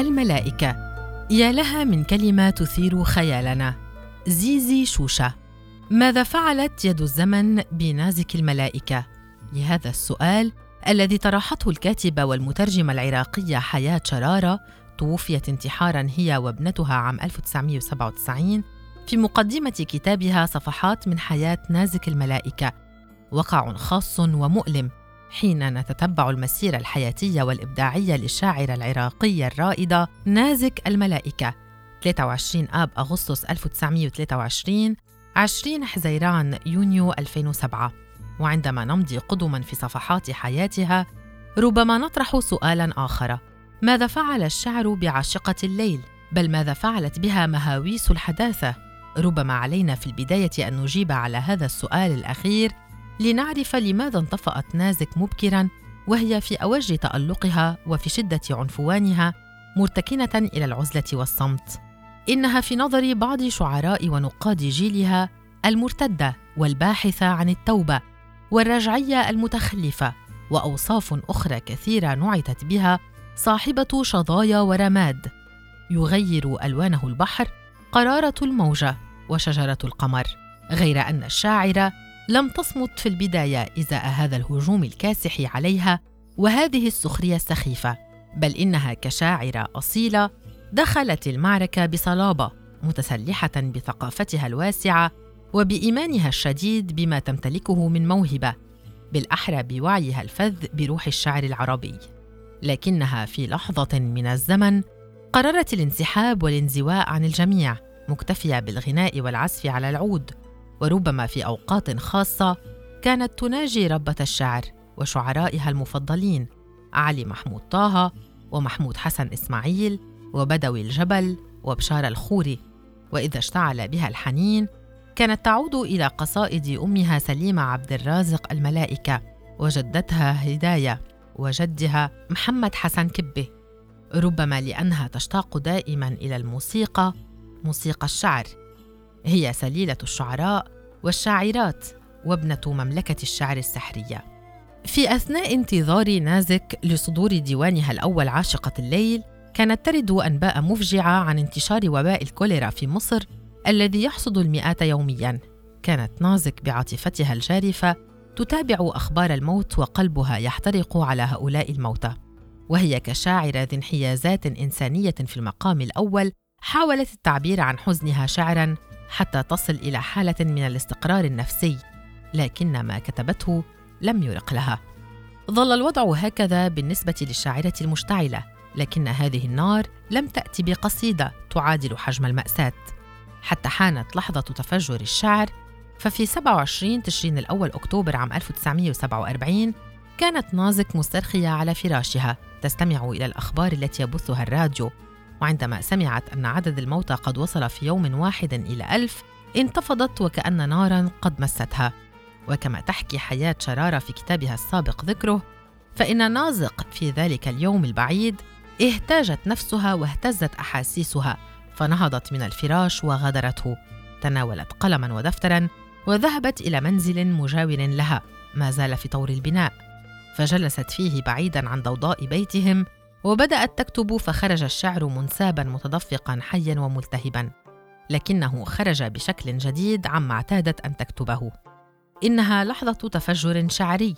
الملائكة. يا لها من كلمة تثير خيالنا. زيزي شوشة ماذا فعلت يد الزمن بنازك الملائكة؟ لهذا السؤال الذي طرحته الكاتبة والمترجمة العراقية حياة شرارة توفيت انتحارا هي وابنتها عام 1997 في مقدمة كتابها صفحات من حياة نازك الملائكة. وقع خاص ومؤلم. حين نتتبع المسيرة الحياتية والإبداعية للشاعرة العراقية الرائدة نازك الملائكة 23 آب أغسطس 1923 20 حزيران يونيو 2007 وعندما نمضي قدما في صفحات حياتها ربما نطرح سؤالا آخر ماذا فعل الشعر بعاشقة الليل؟ بل ماذا فعلت بها مهاويس الحداثة؟ ربما علينا في البداية أن نجيب على هذا السؤال الأخير لنعرف لماذا انطفأت نازك مبكرا وهي في أوج تألقها وفي شدة عنفوانها مرتكنة إلى العزلة والصمت. إنها في نظر بعض شعراء ونقاد جيلها المرتدة والباحثة عن التوبة والرجعية المتخلفة وأوصاف أخرى كثيرة نعتت بها صاحبة شظايا ورماد يغير ألوانه البحر قرارة الموجة وشجرة القمر غير أن الشاعرة لم تصمت في البداية إزاء هذا الهجوم الكاسح عليها وهذه السخرية السخيفة بل إنها كشاعرة أصيلة دخلت المعركة بصلابة متسلحة بثقافتها الواسعة وبإيمانها الشديد بما تمتلكه من موهبة بالأحرى بوعيها الفذ بروح الشعر العربي. لكنها في لحظة من الزمن قررت الانسحاب والانزواء عن الجميع مكتفية بالغناء والعزف على العود وربما في أوقات خاصة كانت تناجي ربة الشعر وشعرائها المفضلين علي محمود طه ومحمود حسن إسماعيل وبدوي الجبل وبشار الخوري. وإذا اشتعل بها الحنين كانت تعود إلى قصائد أمها سليمة عبد الرازق الملائكة وجدتها هداية وجدها محمد حسن كبه. ربما لأنها تشتاق دائما إلى الموسيقى موسيقى الشعر. هي سليلة الشعراء والشاعرات وابنة مملكة الشعر السحرية. في أثناء انتظار نازك لصدور ديوانها الأول عاشقة الليل كانت ترد أنباء مفجعة عن انتشار وباء الكوليرا في مصر الذي يحصد المئات يومياً. كانت نازك بعاطفتها الجارفة تتابع أخبار الموت وقلبها يحترق على هؤلاء الموتى. وهي كشاعرة ذي انحيازات إنسانية في المقام الأول حاولت التعبير عن حزنها شعراً حتى تصل إلى حالة من الاستقرار النفسي لكن ما كتبته لم يرق لها. ظل الوضع هكذا بالنسبة للشاعرة المشتعلة لكن هذه النار لم تأتي بقصيدة تعادل حجم المأساة. حتى حانت لحظة تفجر الشعر ففي 27 تشرين الأول أكتوبر عام 1947 كانت نازك مسترخية على فراشها تستمع إلى الأخبار التي يبثها الراديو. وعندما سمعت أن عدد الموتى قد وصل في يوم واحد إلى ألف انتفضت وكأن نارا قد مستها. وكما تحكي حياة شرارة في كتابها السابق ذكره فإن نازق في ذلك اليوم البعيد اهتاجت نفسها واهتزت أحاسيسها فنهضت من الفراش وغادرته تناولت قلما ودفترا وذهبت إلى منزل مجاور لها ما زال في طور البناء. فجلست فيه بعيدا عن ضوضاء بيتهم وبدأت تكتب فخرج الشعر منسابا متدفقا حيا وملتهبا. لكنه خرج بشكل جديد عما اعتادت أن تكتبه. إنها لحظة تفجر شعري.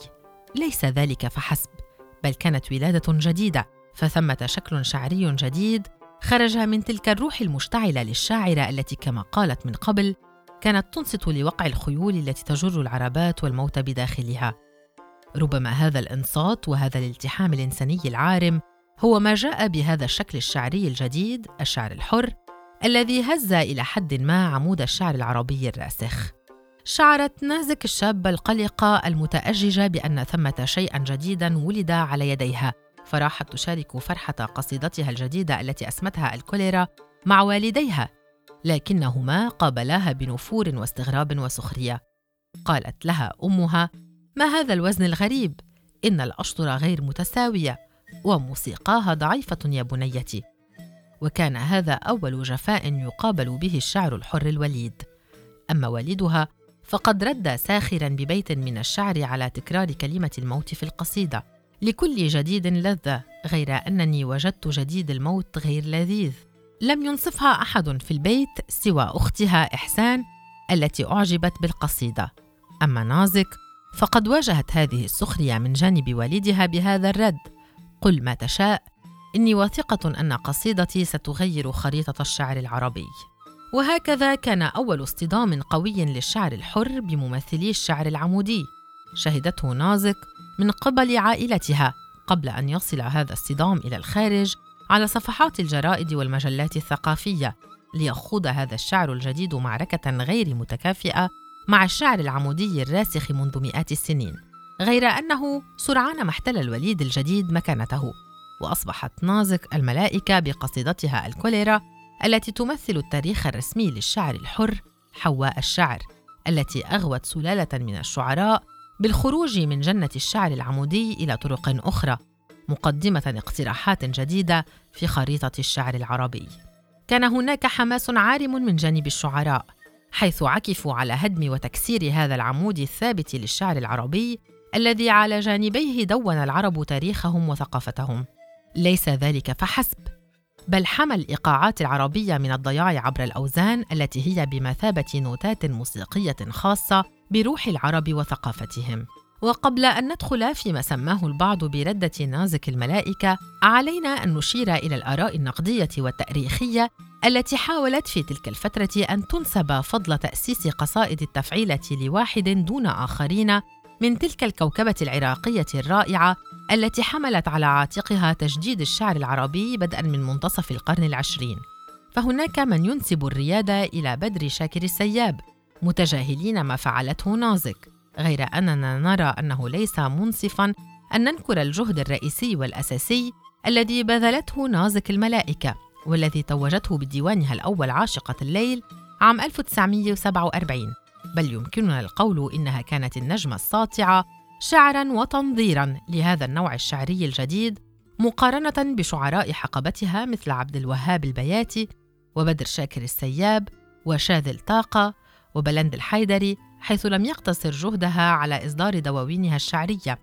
ليس ذلك فحسب بل كانت ولادة جديدة. فثمة شكل شعري جديد خرج من تلك الروح المشتعلة للشاعره التي كما قالت من قبل كانت تنصت لوقع الخيول التي تجر العربات والموت بداخلها. ربما هذا الانصات وهذا الالتحام الإنساني العارم هو ما جاء بهذا الشكل الشعري الجديد الشعر الحر الذي هز إلى حد ما عمود الشعر العربي الراسخ. شعرت نازك الشابة القلقة المتأججة بأن ثمة شيئا جديدا ولد على يديها. فراحت تشارك فرحة قصيدتها الجديدة التي أسمتها الكوليرا مع والديها لكنهما قابلاها بنفور واستغراب وسخرية. قالت لها أمها ما هذا الوزن الغريب؟ إن الأشطر غير متساوية. وموسيقاها ضعيفة يا بنيتي. وكان هذا أول جفاء يقابل به الشعر الحر الوليد. أما والدها فقد رد ساخرا ببيت من الشعر على تكرار كلمة الموت في القصيدة. لكل جديد لذة غير أنني وجدت جديد الموت غير لذيذ. لم ينصفها أحد في البيت سوى أختها إحسان التي أعجبت بالقصيدة. أما نازك فقد واجهت هذه السخرية من جانب والدها بهذا الرد. قل ما تشاء إني واثقة أن قصيدتي ستغير خريطة الشعر العربي. وهكذا كان أول اصطدام قوي للشعر الحر بممثلي الشعر العمودي شهدته نازك من قبل عائلتها قبل أن يصل هذا الصدام إلى الخارج على صفحات الجرائد والمجلات الثقافية ليخوض هذا الشعر الجديد معركة غير متكافئة مع الشعر العمودي الراسخ منذ مئات السنين. غير أنه سرعان ما احتل الوليد الجديد مكانته وأصبحت نازك الملائكة بقصيدتها الكوليرا التي تمثل التاريخ الرسمي للشعر الحر حواء الشعر التي أغوت سلالة من الشعراء بالخروج من جنة الشعر العمودي إلى طرق أخرى مقدمة اقتراحات جديدة في خريطة الشعر العربي. كان هناك حماس عارم من جانب الشعراء حيث عكفوا على هدم وتكسير هذا العمود الثابت للشعر العربي الذي على جانبيه دون العرب تاريخهم وثقافتهم. ليس ذلك فحسب بل حمى الإيقاعات العربية من الضياع عبر الأوزان التي هي بمثابة نوتات موسيقية خاصة بروح العرب وثقافتهم. وقبل أن ندخل فيما سماه البعض بردة نازك الملائكة علينا أن نشير إلى الآراء النقدية والتأريخية التي حاولت في تلك الفترة أن تنسب فضل تأسيس قصائد التفعيلة لواحد دون آخرين من تلك الكوكبة العراقية الرائعة التي حملت على عاتقها تجديد الشعر العربي بدءا من منتصف القرن العشرين. فهناك من ينسب الريادة إلى بدر شاكر السياب متجاهلين ما فعلته نازك. غير أننا نرى أنه ليس منصفا أن ننكر الجهد الرئيسي والأساسي الذي بذلته نازك الملائكة والذي توجته بديوانها الأول عاشقة الليل عام 1947 بل يمكننا القول إنها كانت النجمة الساطعة شعرا وتنظيرا لهذا النوع الشعري الجديد مقارنة بشعراء حقبتها مثل عبد الوهاب البياتي وبدر شاكر السياب وشاذل طاقه وبلند الحيدري حيث لم يقتصر جهدها على إصدار دواوينها الشعرية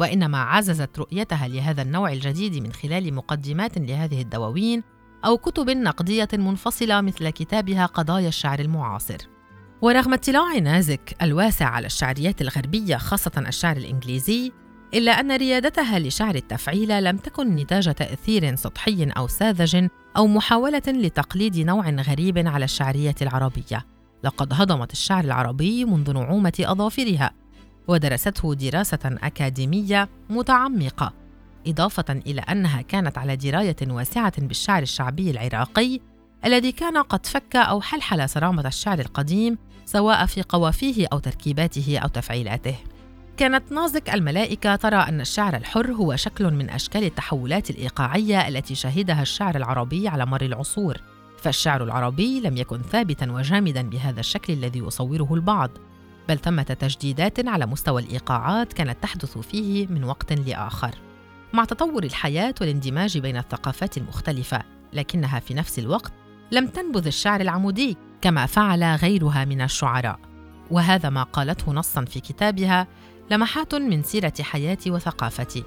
وإنما عززت رؤيتها لهذا النوع الجديد من خلال مقدمات لهذه الدواوين أو كتب نقدية منفصلة مثل كتابها قضايا الشعر المعاصر. ورغم اطلاع نازك الواسع على الشعريات الغربية خاصة الشعر الإنجليزي إلا أن ريادتها لشعر التفعيل لم تكن نتاج تأثير سطحي أو ساذج أو محاولة لتقليد نوع غريب على الشعرية العربية. لقد هضمت الشعر العربي منذ نعومة أظافرها ودرسته دراسة أكاديمية متعمقة. إضافة إلى أنها كانت على دراية واسعة بالشعر الشعبي العراقي الذي كان قد فك أو حلحل صرامة الشعر القديم سواء في قوافيه أو تركيباته أو تفعيلاته. كانت نازك الملائكة ترى أن الشعر الحر هو شكل من أشكال التحولات الإيقاعية التي شهدها الشعر العربي على مر العصور فالشعر العربي لم يكن ثابتا وجامدا بهذا الشكل الذي يصوره البعض بل ثمه تجديدات على مستوى الإيقاعات كانت تحدث فيه من وقت لآخر. مع تطور الحياة والاندماج بين الثقافات المختلفة لكنها في نفس الوقت لم تنبذ الشعر العمودي كما فعل غيرها من الشعراء. وهذا ما قالته نصا في كتابها لمحات من سيرة حياتي وثقافتي.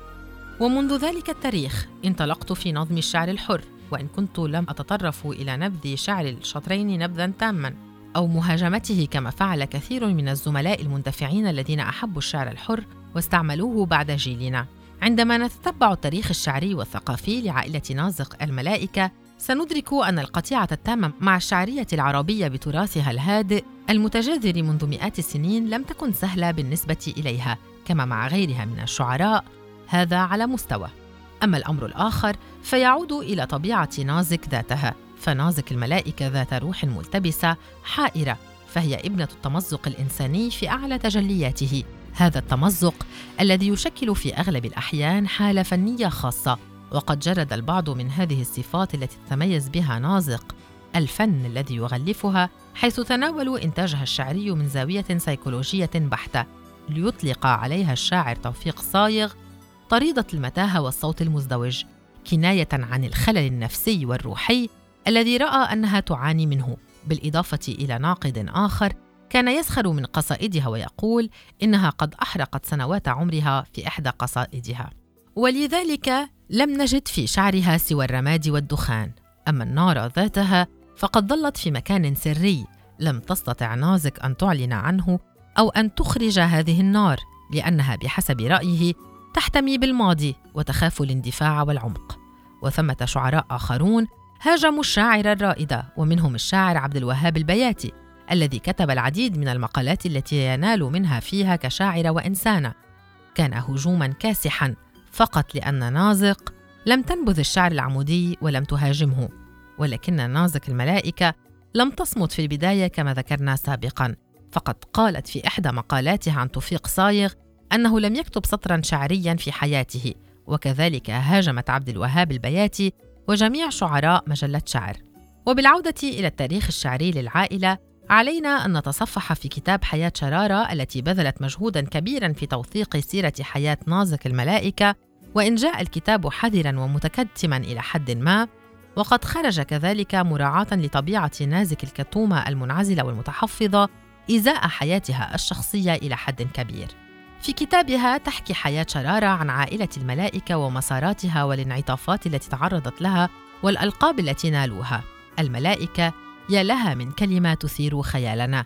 ومنذ ذلك التاريخ انطلقت في نظم الشعر الحر وإن كنت لم أتطرف إلى نبذ شعر الشطرين نبذا تاما أو مهاجمته كما فعل كثير من الزملاء المندفعين الذين أحبوا الشعر الحر واستعملوه بعد جيلنا. عندما نتتبع التاريخ الشعري والثقافي لعائلة نازق الملائكة سندرك أن القطيعة التامة مع الشعرية العربية بتراثها الهادئ المتجذر منذ مئات السنين لم تكن سهلة بالنسبة إليها كما مع غيرها من الشعراء هذا على مستوى. أما الأمر الآخر فيعود إلى طبيعة نازك ذاتها فنازك الملائكة ذات روح ملتبسة حائرة فهي ابنة التمزق الإنساني في أعلى تجلياته. هذا التمزق الذي يشكل في أغلب الأحيان حالة فنية خاصة وقد جرد البعض من هذه الصفات التي تتميز بها نازق الفن الذي يغلفها حيث تناولوا إنتاجها الشعري من زاوية سيكولوجية بحتة ليطلق عليها الشاعر توفيق صايغ طريدة المتاهة والصوت المزدوج كناية عن الخلل النفسي والروحي الذي رأى أنها تعاني منه. بالإضافة إلى ناقد آخر كان يسخر من قصائدها ويقول إنها قد أحرقت سنوات عمرها في إحدى قصائدها. ولذلك لم نجد في شعرها سوى الرماد والدخان. أما النار ذاتها فقد ظلت في مكان سري. لم تستطع نازك أن تعلن عنه أو أن تخرج هذه النار لأنها بحسب رأيه تحتمي بالماضي وتخاف الاندفاع والعمق. وثمة شعراء آخرون هاجموا الشاعر الرائدة ومنهم الشاعر عبد الوهاب البياتي الذي كتب العديد من المقالات التي ينال منها فيها كشاعر وإنسانة. كان هجوما كاسحا فقط لأن نازق لم تنبذ الشعر العمودي ولم تهاجمه ولكن نازق الملائكة لم تصمت في البداية كما ذكرنا سابقا. فقد قالت في إحدى مقالاتها عن توفيق صايغ أنه لم يكتب سطرا شعريا في حياته وكذلك هاجمت عبد الوهاب البياتي وجميع شعراء مجلة شعر. وبالعودة إلى التاريخ الشعري للعائلة علينا أن نتصفح في كتاب حياة شرارة التي بذلت مجهودا كبيرا في توثيق سيرة حياة نازك الملائكة وإن جاء الكتاب حذرا ومتكتما إلى حد ما وقد خرج كذلك مراعاة لطبيعة نازك الكتومة المنعزلة والمتحفظة إزاء حياتها الشخصية إلى حد كبير. في كتابها تحكي حياة شرارة عن عائلة الملائكة ومساراتها والانعطافات التي تعرضت لها والألقاب التي نالوها. الملائكة يا لها من كلمة تثير خيالنا.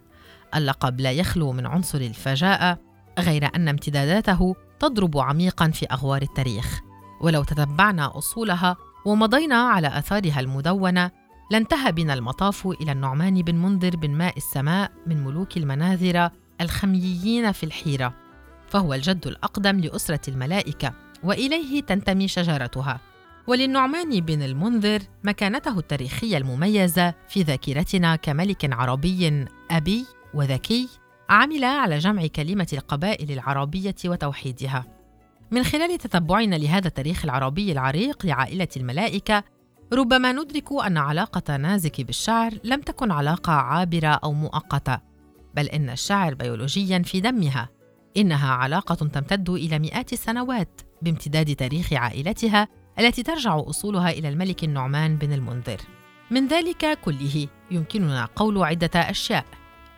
اللقب لا يخلو من عنصر الفجاءة غير أن امتداداته تضرب عميقا في أغوار التاريخ. ولو تتبعنا أصولها ومضينا على آثارها المدونة لانتهى بنا المطاف إلى النعمان بن منذر بن ماء السماء من ملوك المناذرة الخمييين في الحيرة فهو الجد الأقدم لأسرة الملائكة وإليه تنتمي شجرتها وللنعمان بن المنذر مكانته التاريخية المميزة في ذاكرتنا كملك عربي أبي وذكي عمل على جمع كلمة القبائل العربية وتوحيدها. من خلال تتبعنا لهذا التاريخ العربي العريق لعائلة الملائكة ربما ندرك أن علاقة نازك بالشعر لم تكن علاقة عابرة أو مؤقتة بل إن الشعر بيولوجيا في دمها. إنها علاقة تمتد إلى مئات السنوات بامتداد تاريخ عائلتها التي ترجع أصولها إلى الملك النعمان بن المنذر. من ذلك كله يمكننا قول عدة أشياء.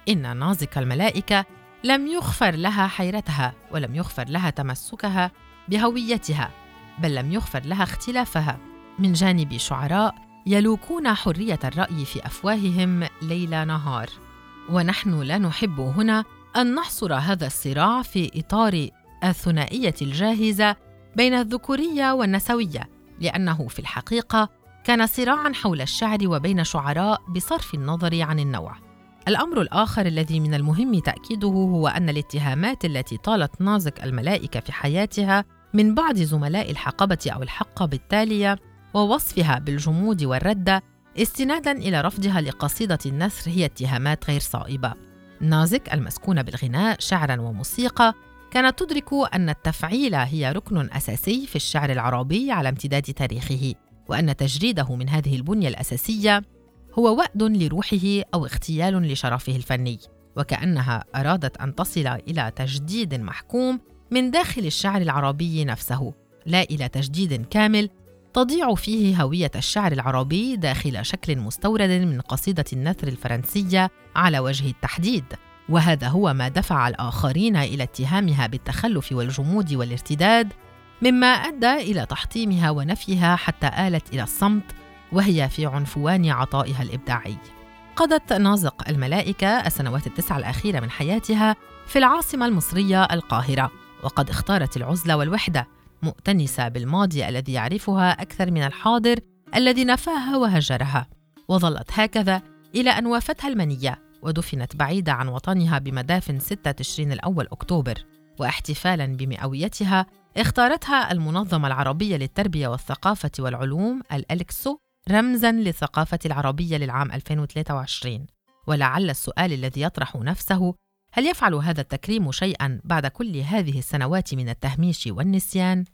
إن نازك الملائكة لم يغفر لها حيرتها ولم يغفر لها تمسكها بهويتها بل لم يغفر لها اختلافها. من جانب شعراء يلوكون حرية الرأي في أفواههم ليل نهار. ونحن لا نحب هنا أن نحصر هذا الصراع في إطار الثنائية الجاهزة بين الذكورية والنسوية لأنه في الحقيقة كان صراعا حول الشعر وبين شعراء بصرف النظر عن النوع. الأمر الآخر الذي من المهم تأكيده هو أن الاتهامات التي طالت نازك الملائكة في حياتها من بعض زملاء الحقبة أو الحقب التاليه ووصفها بالجمود والردة استنادا إلى رفضها لقصيدة النثر هي اتهامات غير صائبة. نازك المسكونه بالغناء شعرا وموسيقى كانت تدرك أن التفعيل هي ركن أساسي في الشعر العربي على امتداد تاريخه وأن تجريده من هذه البنية الأساسية هو وأد لروحه أو اغتيال لشرفه الفني. وكأنها أرادت أن تصل إلى تجديد محكوم من داخل الشعر العربي نفسه لا إلى تجديد كامل تضيع فيه هوية الشعر العربي داخل شكل مستورد من قصيدة النثر الفرنسية على وجه التحديد. وهذا هو ما دفع الآخرين إلى اتهامها بالتخلف والجمود والارتداد مما أدى إلى تحطيمها ونفيها حتى آلت إلى الصمت وهي في عنفوان عطائها الإبداعي. قضت نازق الملائكة السنوات التسع الأخيرة من حياتها في العاصمة المصرية القاهرة وقد اختارت العزلة والوحدة مؤتنسة بالماضي الذي يعرفها أكثر من الحاضر الذي نفاها وهجرها وظلت هكذا إلى أن وافتها المنية. ودفنت بعيدة عن وطنها بمدافن 6 تشرين الأول أكتوبر واحتفالا بمئويتها اختارتها المنظمة العربية للتربية والثقافة والعلوم الألكسو رمزا للثقافة العربية للعام 2023 ولعل السؤال الذي يطرح نفسه هل يفعل هذا التكريم شيئا بعد كل هذه السنوات من التهميش والنسيان؟